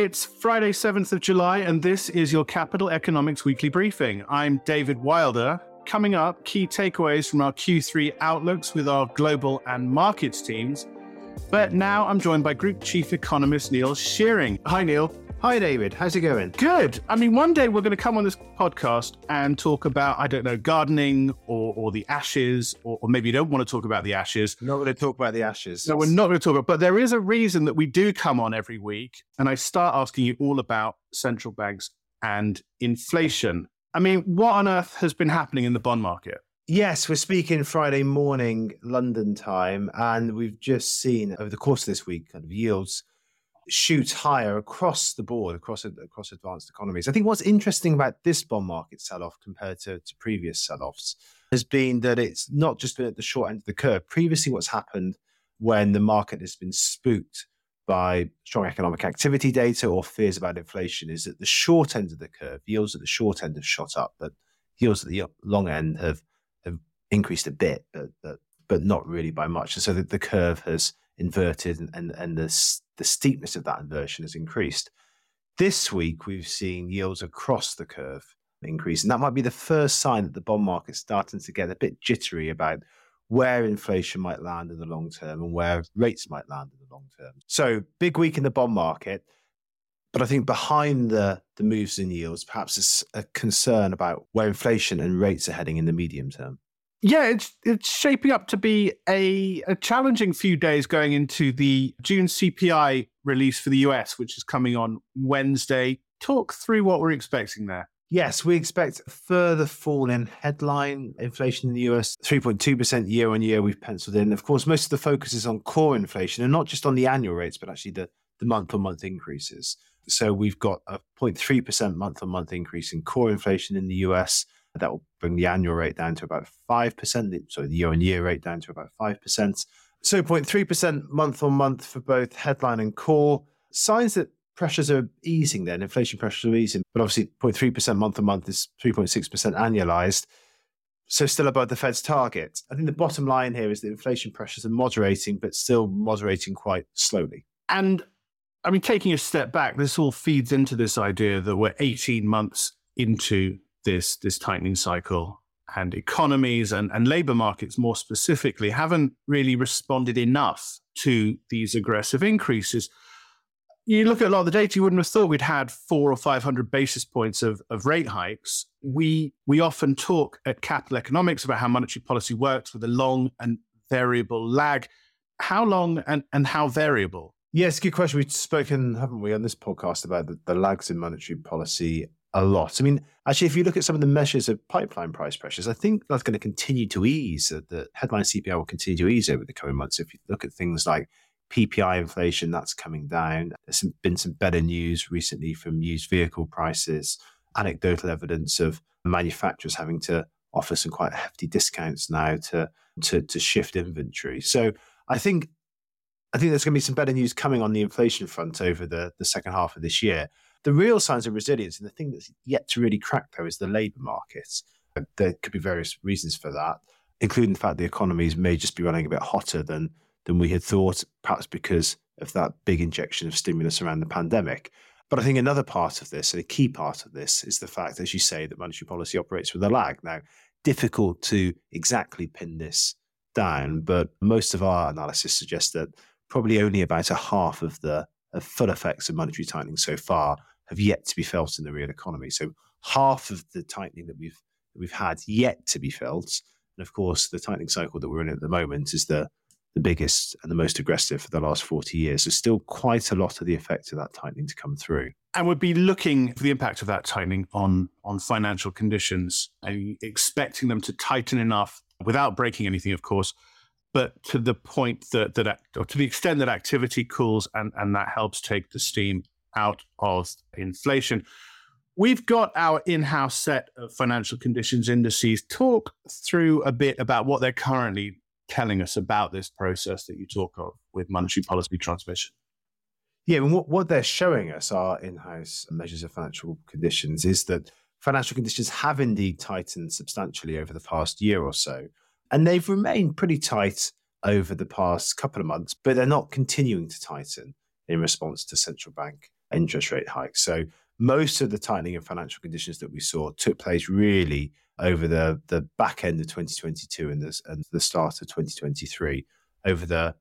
It's Friday, 7th of July, and this is your Capital Economics Weekly Briefing. I'm David Wilder. Coming up, key takeaways from our Q3 outlooks with our global and markets teams. But now I'm joined by Group Chief Economist Neil Shearing. Hi, Neil. Hi, David. How's it going? Good. I mean, one day we're going to come on this podcast and talk about, I don't know, gardening or, or the ashes, or, or maybe you don't want to talk about the ashes. Not going to talk about the ashes. No, we're not going to talk about But there is a reason that we do come on every week. And I start asking you all about central banks and inflation. I mean, what on earth has been happening in the bond market? Yes, we're speaking Friday morning London time, and we've just seen over the course of this week kind of yields shoot higher across the board, across across advanced economies. I think what's interesting about this bond market sell-off compared to, to previous sell-offs has been that it's not just been at the short end of the curve. Previously, what's happened when the market has been spooked by strong economic activity data or fears about inflation is that the short end of the curve, yields at the short end have shot up, but yields at the long end have have increased a bit, but but, but not really by much. And so the, the curve has inverted and, and, the, the steepness of that inversion has increased. This week, we've seen yields across the curve increase. And that might be the first sign that the bond market's starting to get a bit jittery about where inflation might land in the long term and where rates might land in the long term. So, big week in the bond market. But I think behind the, the moves in yields, perhaps it's a concern about where inflation and rates are heading in the medium term. Yeah, it's it's shaping up to be a, a challenging few days going into the June CPI release for the US, which is coming on Wednesday. Talk through what we're expecting there. Yes, we expect further fall in headline inflation in the US, 3.2% year on year, we've penciled in. Of course, most of the focus is on core inflation and not just on the annual rates, but actually the, the month on month increases. So we've got a 0.3% month on month increase in core inflation in the US, that will bring the annual rate down to about 5%, so the year on year rate down to about 5%. So 0.3% month on month for both headline and core. Signs that pressures are easing then, inflation pressures are easing, but obviously 0.3% month on month is 3.6% annualized. So still above the Fed's target. I think the bottom line here is that inflation pressures are moderating, but still moderating quite slowly. And I mean, taking a step back, this all feeds into this idea that we're 18 months into this this tightening cycle and economies and, and labor markets more specifically haven't really responded enough to these aggressive increases. You look at a lot of the data, you wouldn't have thought we'd had four or 500 basis points of, of rate hikes. We, we often talk at capital economics about how monetary policy works with a long and variable lag. How long and, and how variable? Yes, good question. We've spoken, haven't we, on this podcast about the, the lags in monetary policy a lot. I mean, actually, if you look at some of the measures of pipeline price pressures, I think that's going to continue to ease. The headline CPI will continue to ease over the coming months. If you look at things like PPI inflation, that's coming down. There's been some better news recently from used vehicle prices, anecdotal evidence of manufacturers having to offer some quite hefty discounts now to to, to shift inventory. So I think I think there's going to be some better news coming on the inflation front over the, the second half of this year. The real signs of resilience, and the thing that's yet to really crack, though, is the labour market. Uh, there could be various reasons for that, including the fact the economies may just be running a bit hotter than than we had thought, perhaps because of that big injection of stimulus around the pandemic. But I think another part of this, and a key part of this, is the fact, as you say, that monetary policy operates with a lag. Now, difficult to exactly pin this down, but most of our analysis suggests that probably only about a half of the of full effects of monetary tightening so far have yet to be felt in the real economy. So half of the tightening that we've that we've had yet to be felt, and of course the tightening cycle that we're in at the moment is the the biggest and the most aggressive for the last 40 years. There's still quite a lot of the effect of that tightening to come through. And we'd be looking for the impact of that tightening on, on financial conditions, and expecting them to tighten enough without breaking anything, of course, but to the point that that or to the extent that activity cools and and that helps take the steam out of inflation. We've got our in-house set of financial conditions indices. Talk through a bit about what they're currently telling us about this process that you talk of with monetary policy transmission. Yeah, and what, what they're showing us, our in-house measures of financial conditions, is that financial conditions have indeed tightened substantially over the past year or so. And they've remained pretty tight over the past couple of months, but they're not continuing to tighten in response to central bank interest rate hikes. So most of the tightening of financial conditions that we saw took place really over the, the back end of 2022 and, this, and the start of 2023. Over the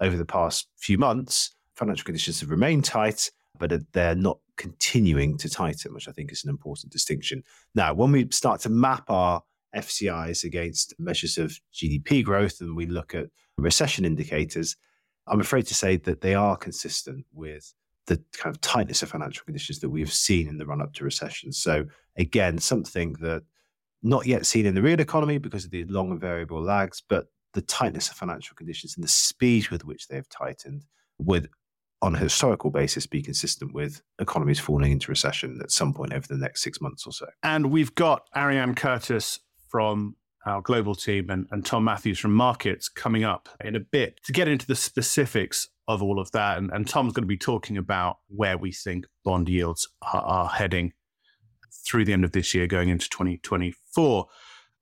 over the past few months, financial conditions have remained tight, but they're not continuing to tighten, which I think is an important distinction. Now, when we start to map our FCIs against measures of GDP growth and we look at recession indicators, I'm afraid to say that they are consistent with the kind of tightness of financial conditions that we've seen in the run up to recession. So, again, something that not yet seen in the real economy because of the long and variable lags, but the tightness of financial conditions and the speed with which they have tightened would, on a historical basis, be consistent with economies falling into recession at some point over the next six months or so. And we've got Ariane Curtis from our global team and, and Tom Mathews from markets coming up in a bit to get into the specifics of all of that. And, and Tom's going to be talking about where we think bond yields are, are heading through the end of this year, going into 2024.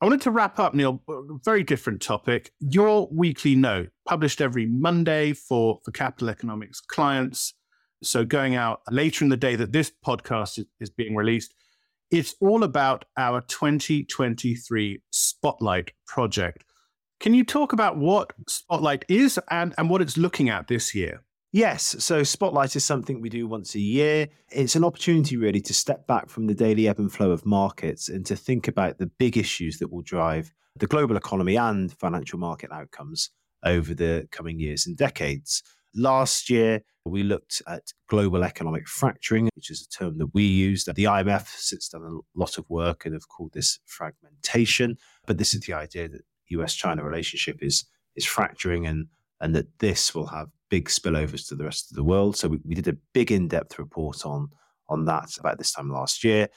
I wanted to wrap up, Neil, very different topic. Your weekly note, published every Monday for, for capital economics clients. So, going out later in the day that this podcast is, is being released, it's all about our 2023 Spotlight project. Can you talk about what Spotlight is and, and what it's looking at this year? Yes. So Spotlight is something we do once a year. It's an opportunity really to step back from the daily ebb and flow of markets and to think about the big issues that will drive the global economy and financial market outcomes over the coming years and decades. Last year, we looked at global economic fracturing, which is a term that we use. The IMF sits done a lot of work and have called this fragmentation. But this is the idea that US China relationship is is fracturing and and that this will have big spillovers to the rest of the world. So we, we did a big in-depth report on on that about this time last year.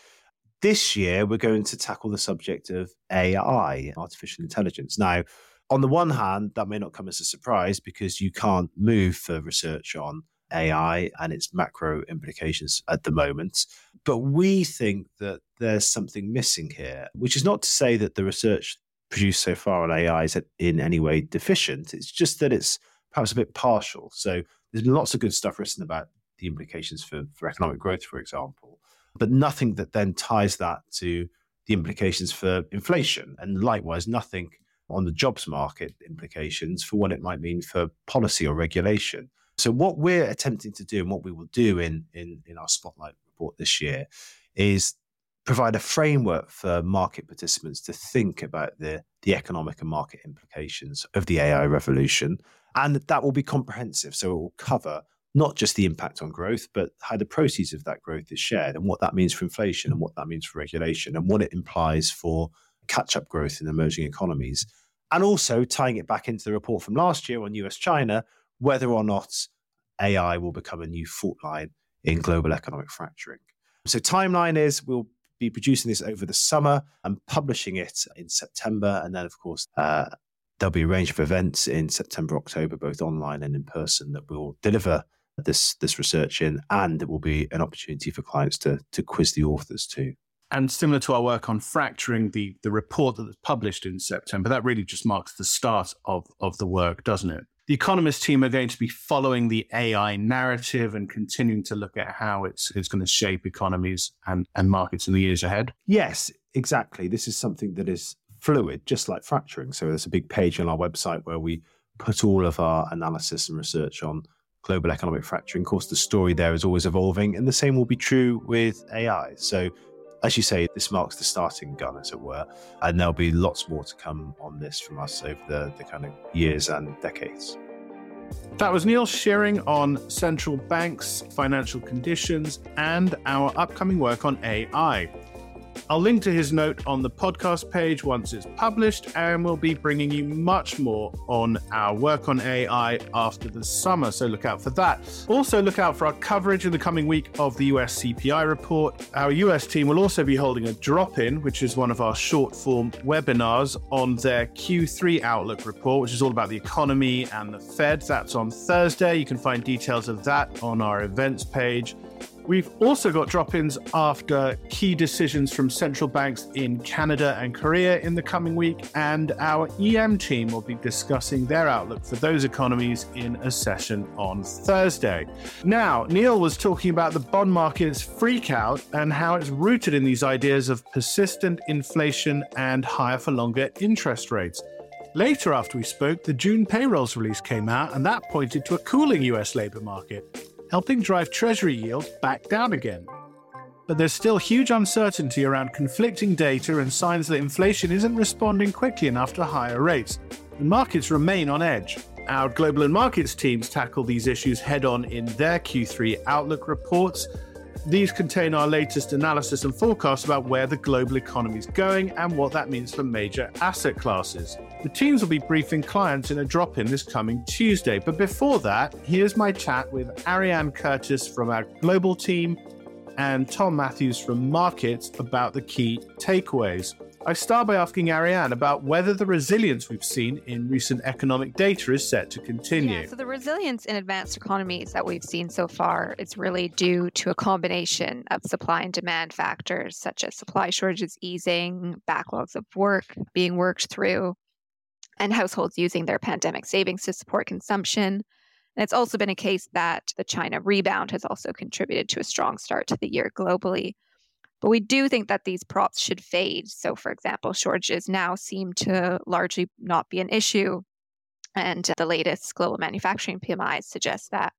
This year, we're going to tackle the subject of AI, artificial intelligence. Now, on the one hand, that may not come as a surprise because you can't move for research on AI and its macro implications at the moment. But we think that there's something missing here, which is not to say that the research produced so far on AI is in any way deficient. It's just that it's perhaps a bit partial. So there's been lots of good stuff written about the implications for, for economic growth, for example, but nothing that then ties that to the implications for inflation. And likewise, nothing on the jobs market implications for what it might mean for policy or regulation. So what we're attempting to do and what we will do in, in, in our spotlight report this year is provide a framework for market participants to think about the, the economic and market implications of the AI revolution. And that will be comprehensive. So it will cover not just the impact on growth, but how the proceeds of that growth is shared and what that means for inflation and what that means for regulation and what it implies for catch up growth in emerging economies. And also tying it back into the report from last year on US China, whether or not AI will become a new fault line in global economic fracturing. So, timeline is we'll be producing this over the summer and publishing it in September. And then, of course, uh, there'll be a range of events in September, October, both online and in person, that will deliver this this research in, and it will be an opportunity for clients to to quiz the authors too. And similar to our work on fracturing, the the report that was published in September, that really just marks the start of of the work, doesn't it? the Economist team are going to be following the AI narrative and continuing to look at how it's, it's going to shape economies and, and markets in the years ahead? Yes, exactly. This is something that is fluid, just like fracturing. So there's a big page on our website where we put all of our analysis and research on global economic fracturing. Of course, the story there is always evolving, and the same will be true with AI. So as you say, this marks the starting gun, as it were, and there'll be lots more to come on this from us over the, the kind of years and decades. That was Neil Shearing on central banks, financial conditions, and our upcoming work on AI. I'll link to his note on the podcast page once it's published, and we'll be bringing you much more on our work on AI after the summer, so look out for that. Also, look out for our coverage in the coming week of the US CPI report. Our US team will also be holding a drop in, which is one of our short form webinars on their Q3 Outlook report, which is all about the economy and the Fed. That's on Thursday. You can find details of that on our events page. We've also got drop ins after key decisions from central banks in Canada and Korea in the coming week, and our EM team will be discussing their outlook for those economies in a session on Thursday. Now, Neil was talking about the bond market's freak out and how it's rooted in these ideas of persistent inflation and higher for longer interest rates. Later, after we spoke, the June payrolls release came out, and that pointed to a cooling US labour market helping drive Treasury yields back down again. But there's still huge uncertainty around conflicting data and signs that inflation isn't responding quickly enough to higher rates, and markets remain on edge. Our global and markets teams tackle these issues head on in their Q3 Outlook reports. These contain our latest analysis and forecast about where the global economy is going and what that means for major asset classes. The teams will be briefing clients in a drop in this coming Tuesday. But before that, here's my chat with Ariane Curtis from our global team and Tom Mathews from Markets about the key takeaways. I start by asking Ariane about whether the resilience we've seen in recent economic data is set to continue. Yeah, so the resilience in advanced economies that we've seen so far is really due to a combination of supply and demand factors such as supply shortages easing, backlogs of work being worked through, and households using their pandemic savings to support consumption. And it's also been a case that the China rebound has also contributed to a strong start to the year globally. But we do think that these props should fade. So, for example, shortages now seem to largely not be an issue. And the latest global manufacturing PMI suggests that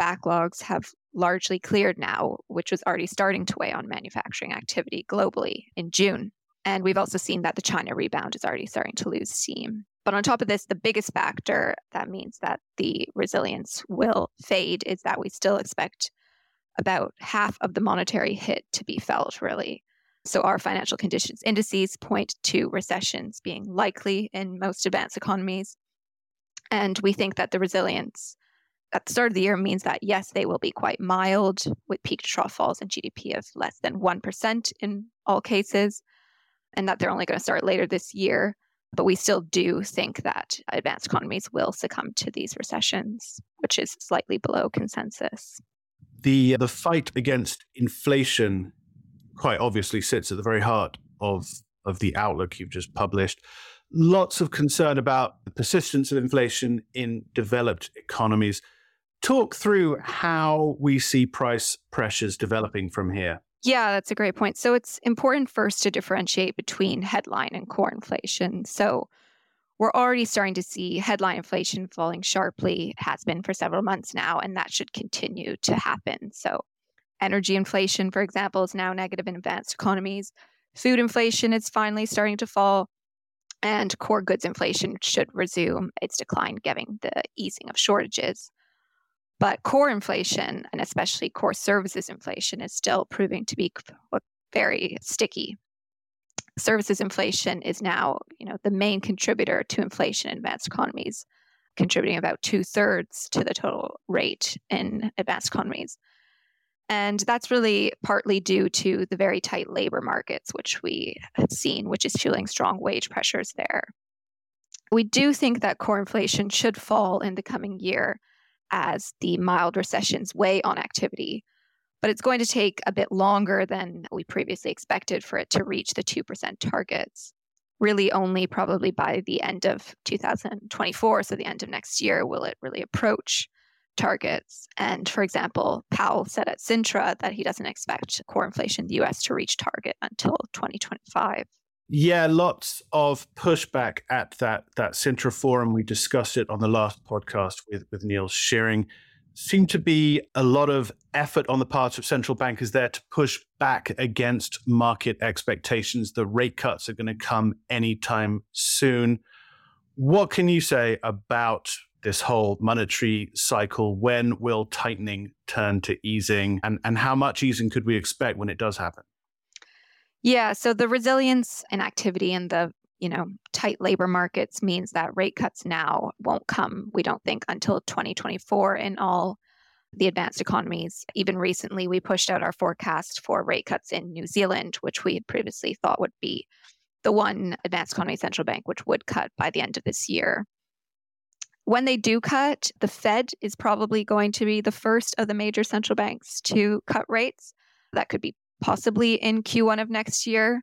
backlogs have largely cleared now, which was already starting to weigh on manufacturing activity globally in June. And we've also seen that the China rebound is already starting to lose steam. But on top of this, the biggest factor that means that the resilience will fade is that we still expect about half of the monetary hit to be felt, really. So, our financial conditions indices point to recessions being likely in most advanced economies. And we think that the resilience at the start of the year means that, yes, they will be quite mild with peak to trough falls in GDP of less than 1% in all cases, and that they're only going to start later this year. But we still do think that advanced economies will succumb to these recessions, which is slightly below consensus. The, the fight against inflation quite obviously sits at the very heart of, of the outlook you've just published. Lots of concern about the persistence of inflation in developed economies. Talk through how we see price pressures developing from here. Yeah, that's a great point. So it's important first to differentiate between headline and core inflation. So we're already starting to see headline inflation falling sharply, has been for several months now, and that should continue to happen. So energy inflation, for example, is now negative in advanced economies. Food inflation is finally starting to fall. And core goods inflation should resume its decline, given the easing of shortages. But core inflation, and especially core services inflation, is still proving to be very sticky. Services inflation is now, you know, the main contributor to inflation in advanced economies, contributing about two thirds to the total rate in advanced economies. And that's really partly due to the very tight labor markets, which we have seen, which is fueling strong wage pressures there. We do think that core inflation should fall in the coming year as the mild recessions weigh on activity. But it's going to take a bit longer than we previously expected for it to reach the 2% targets. Really, only probably by the end of 2024, so the end of next year, will it really approach targets. And for example, Powell said at Sintra that he doesn't expect core inflation in the US to reach target until 2025. Yeah, lots of pushback at that that Sintra forum. We discussed it on the last podcast with with Neil Shearing. Seemed to be a lot of effort on the part of central bankers there to push back against market expectations. The rate cuts are going to come anytime soon. What can you say about this whole monetary cycle? When will tightening turn to easing? And, and how much easing could we expect when it does happen? Yeah, so the resilience and activity in the you know tight labor markets means that rate cuts now won't come. We don't think until 2024 in all the advanced economies. Even recently, we pushed out our forecast for rate cuts in New Zealand, which we had previously thought would be the one advanced economy central bank which would cut by the end of this year. When they do cut, the Fed is probably going to be the first of the major central banks to cut rates. That could be possibly in Q1 of next year.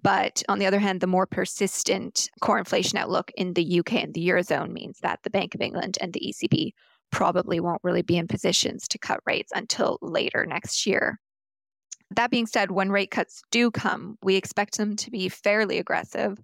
But on the other hand, the more persistent core inflation outlook in the UK and the Eurozone means that the Bank of England and the ECB probably won't really be in positions to cut rates until later next year. That being said, when rate cuts do come, we expect them to be fairly aggressive.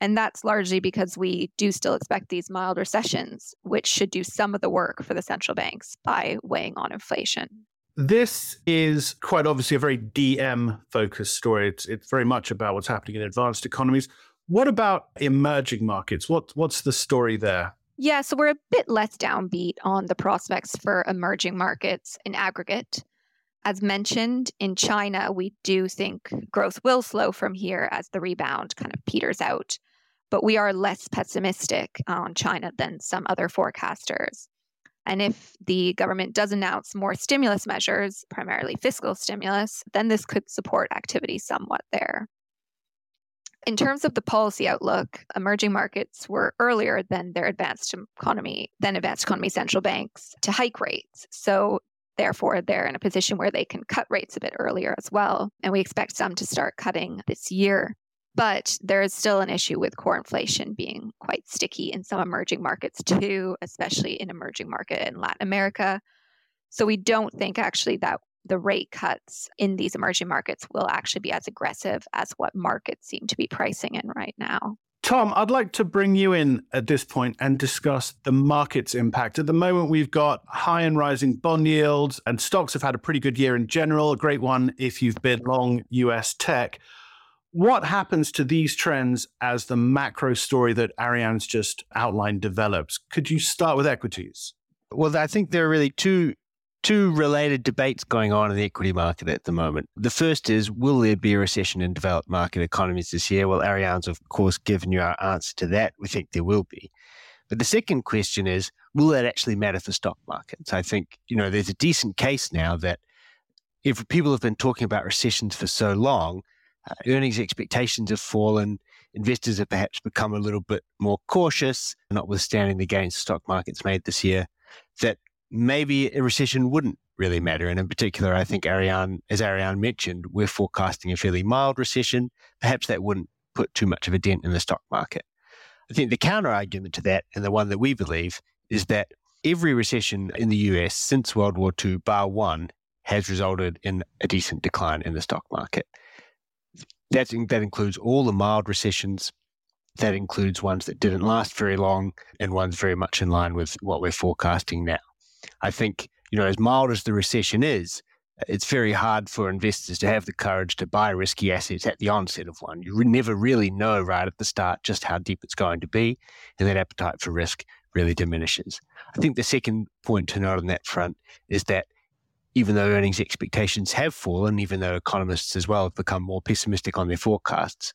And that's largely because we do still expect these mild recessions, which should do some of the work for the central banks by weighing on inflation. This is quite obviously a very DM focused story. It's, it's very much about what's happening in advanced economies. What about emerging markets? What, what's the story there? Yeah, so we're a bit less downbeat on the prospects for emerging markets in aggregate. As mentioned, in China, we do think growth will slow from here as the rebound kind of peters out. But we are less pessimistic on China than some other forecasters. And if the government does announce more stimulus measures, primarily fiscal stimulus, then this could support activity somewhat there. In terms of the policy outlook, emerging markets were earlier than their advanced economy, than advanced economy central banks to hike rates. So therefore, they're in a position where they can cut rates a bit earlier as well. And we expect some to start cutting this year. But there is still an issue with core inflation being quite sticky in some emerging markets too, especially in emerging market in Latin America. So we don't think actually that the rate cuts in these emerging markets will actually be as aggressive as what markets seem to be pricing in right now. Tom, I'd like to bring you in at this point and discuss the market's impact. At the moment, we've got high and rising bond yields, and stocks have had a pretty good year in general, a great one if you've been long US tech. What happens to these trends as the macro story that Ariane's just outlined develops? Could you start with equities? Well, I think there are really two two related debates going on in the equity market at the moment. The first is will there be a recession in developed market economies this year? Well, Ariane's of course given you our answer to that. We think there will be. But the second question is will that actually matter for stock markets? I think, you know, there's a decent case now that if people have been talking about recessions for so long, uh, earnings expectations have fallen. Investors have perhaps become a little bit more cautious, notwithstanding the gains stock markets made this year, that maybe a recession wouldn't really matter. And in particular, I think Ariane, as Ariane mentioned, we're forecasting a fairly mild recession. Perhaps that wouldn't put too much of a dent in the stock market. I think the counter argument to that, and the one that we believe, is that every recession in the US since World War II, bar one, has resulted in a decent decline in the stock market. That, that includes all the mild recessions. That includes ones that didn't last very long and ones very much in line with what we're forecasting now. I think, you know, as mild as the recession is, it's very hard for investors to have the courage to buy risky assets at the onset of one. You never really know right at the start just how deep it's going to be, and that appetite for risk really diminishes. I think the second point to note on that front is that even though earnings expectations have fallen, even though economists as well have become more pessimistic on their forecasts,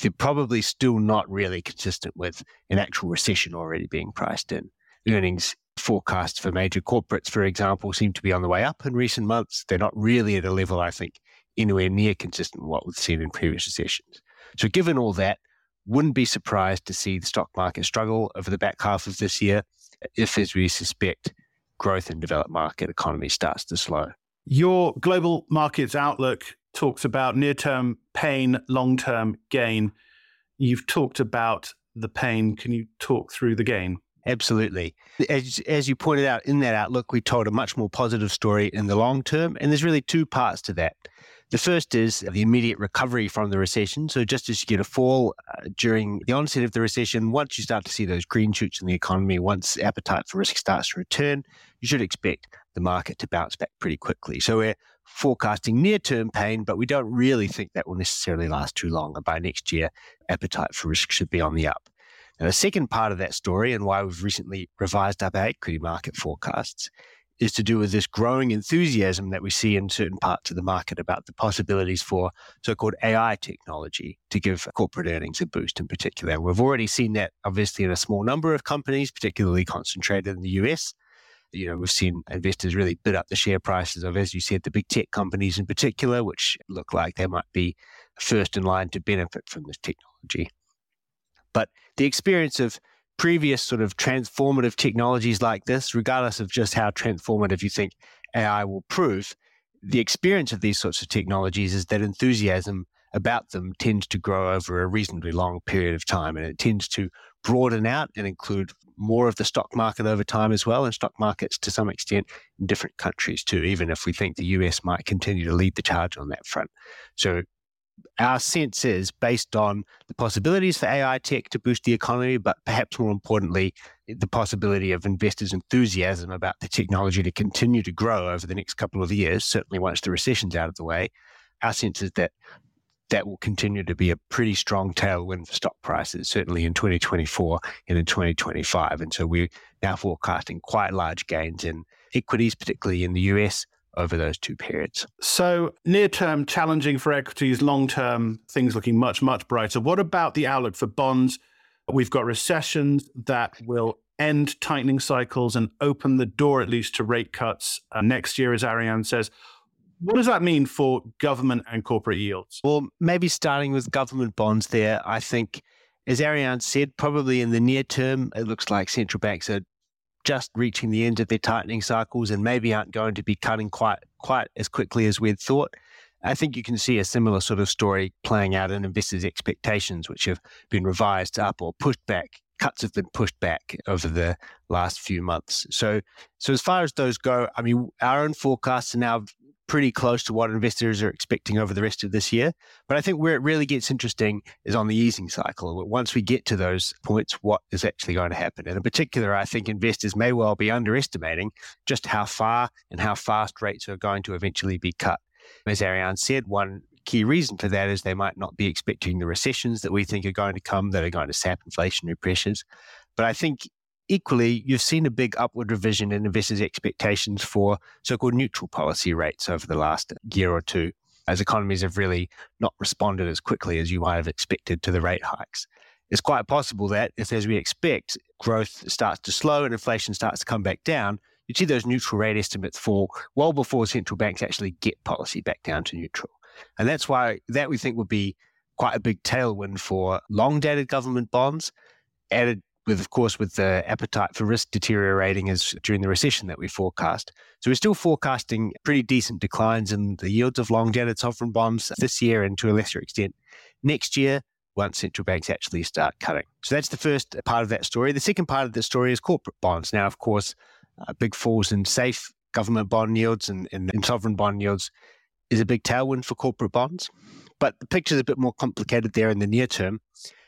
they're probably still not really consistent with an actual recession already being priced in. Earnings forecasts for major corporates, for example, seem to be on the way up in recent months. They're not really at a level, I think, anywhere near consistent with what we've seen in previous recessions. So, given all that, wouldn't be surprised to see the stock market struggle over the back half of this year if, as we suspect, growth in developed market economies starts to slow. Your global markets outlook talks about near term pain, long term gain. You've talked about the pain. Can you talk through the gain? Absolutely. As, as you pointed out in that outlook, we told a much more positive story in the long term. And there's really two parts to that. The first is the immediate recovery from the recession. So, just as you get a fall uh, during the onset of the recession, once you start to see those green shoots in the economy, once appetite for risk starts to return, you should expect the market to bounce back pretty quickly. So, we're forecasting near term pain, but we don't really think that will necessarily last too long. And by next year, appetite for risk should be on the up. Now, the second part of that story, and why we've recently revised up our equity market forecasts, is to do with this growing enthusiasm that we see in certain parts of the market about the possibilities for so called AI technology to give corporate earnings a boost in particular. We've already seen that obviously in a small number of companies, particularly concentrated in the US. You know, we've seen investors really bid up the share prices of, as you said, the big tech companies in particular, which look like they might be first in line to benefit from this technology. But the experience of previous sort of transformative technologies like this, regardless of just how transformative you think AI will prove, the experience of these sorts of technologies is that enthusiasm about them tends to grow over a reasonably long period of time and it tends to broaden out and include more of the stock market over time as well, and stock markets to some extent in different countries too, even if we think the US might continue to lead the charge on that front. So our sense is based on the possibilities for AI tech to boost the economy, but perhaps more importantly, the possibility of investors' enthusiasm about the technology to continue to grow over the next couple of years, certainly once the recession's out of the way. Our sense is that that will continue to be a pretty strong tailwind for stock prices, certainly in 2024 and in 2025. And so we're now forecasting quite large gains in equities, particularly in the US, over those two periods. So, near term, challenging for equities, long term, things looking much, much brighter. What about the outlook for bonds? We've got recessions that will end tightening cycles and open the door, at least, to rate cuts uh, next year, as Ariane says. What does that mean for government and corporate yields? Well, maybe starting with government bonds there, I think, as Ariane said, probably in the near term, it looks like central banks are just reaching the end of their tightening cycles and maybe aren't going to be cutting quite quite as quickly as we'd thought. I think you can see a similar sort of story playing out in investors' expectations, which have been revised up or pushed back. Cuts have been pushed back over the last few months. So, so as far as those go, I mean, our own forecasts are now pretty close to what investors are expecting over the rest of this year. But I think where it really gets interesting is on the easing cycle. Once we get to those points, what is actually going to happen? And in particular, I think investors may well be underestimating just how far and how fast rates are going to eventually be cut. As Ariane said, one key reason for that is they might not be expecting the recessions that we think are going to come that are going to sap inflationary pressures. But I think Equally, you've seen a big upward revision in investors' expectations for so called neutral policy rates over the last year or two, as economies have really not responded as quickly as you might have expected to the rate hikes. It's quite possible that if, as we expect, growth starts to slow and inflation starts to come back down, you'd see those neutral rate estimates fall well before central banks actually get policy back down to neutral. And that's why that we think would be quite a big tailwind for long dated government bonds, added with of course with the appetite for risk deteriorating as during the recession that we forecast. So we're still forecasting pretty decent declines in the yields of long dated sovereign bonds this year and to a lesser extent next year once central banks actually start cutting. So that's the first part of that story. The second part of the story is corporate bonds. Now, of course, uh, big falls in safe government bond yields and, and, and sovereign bond yields is a big tailwind for corporate bonds. But the picture is a bit more complicated there in the near term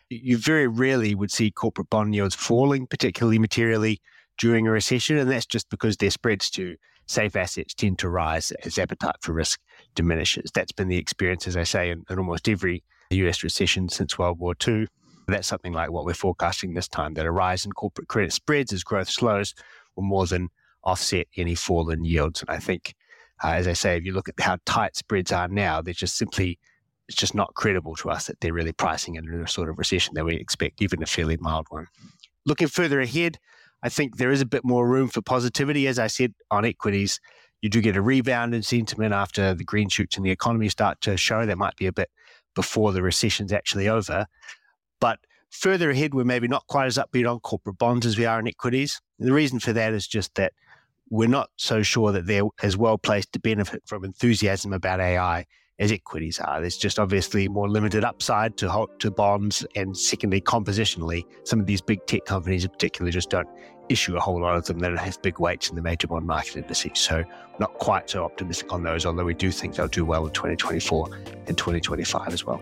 you very rarely would see corporate bond yields falling particularly materially during a recession, and that's just because their spreads to safe assets tend to rise as appetite for risk diminishes. That's been the experience, as I say, in, in almost every US recession since World War II. That's something like what we're forecasting this time that a rise in corporate credit spreads as growth slows will more than offset any fall in yields. And I think, uh, as I say, if you look at how tight spreads are now, they're just simply it's just not credible to us that they're really pricing in a sort of recession that we expect, even a fairly mild one. Looking further ahead, I think there is a bit more room for positivity. As I said, on equities, you do get a rebound in sentiment after the green shoots in the economy start to show. That might be a bit before the recession's actually over. But further ahead, we're maybe not quite as upbeat on corporate bonds as we are in equities. And the reason for that is just that we're not so sure that they're as well placed to benefit from enthusiasm about AI as equities are. Ah, there's just obviously more limited upside to to bonds, and secondly, compositionally, some of these big tech companies in particular just don't issue a whole lot of them that have big weights in the major bond market indices. So not quite so optimistic on those, although we do think they'll do well in 2024 and 2025 as well.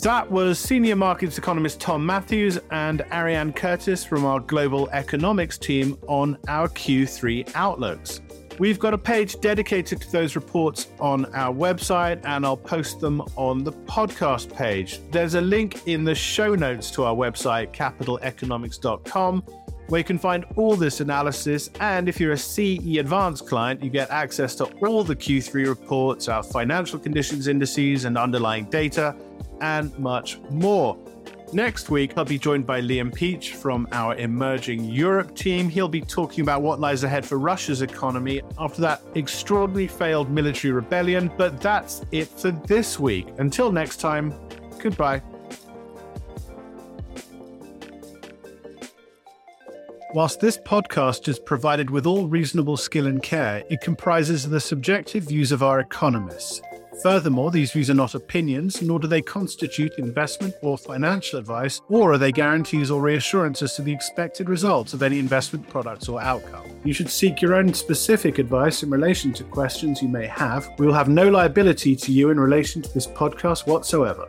That was senior markets economist Tom Mathews and Ariane Curtis from our global economics team on our Q3 outlooks. We've got a page dedicated to those reports on our website, and I'll post them on the podcast page. There's a link in the show notes to our website, capitaleconomics.com, where you can find all this analysis. And if you're a CE Advanced client, you get access to all the Q3 reports, our financial conditions indices, and underlying data, and much more. Next week, I'll be joined by Liam Peach from our Emerging Europe team. He'll be talking about what lies ahead for Russia's economy after that extraordinarily failed military rebellion. But that's it for this week. Until next time, goodbye. Whilst this podcast is provided with all reasonable skill and care, it comprises the subjective views of our economists. Furthermore, these views are not opinions, nor do they constitute investment or financial advice, or are they guarantees or reassurances to the expected results of any investment products or outcome. You should seek your own specific advice in relation to questions you may have. We will have no liability to you in relation to this podcast whatsoever.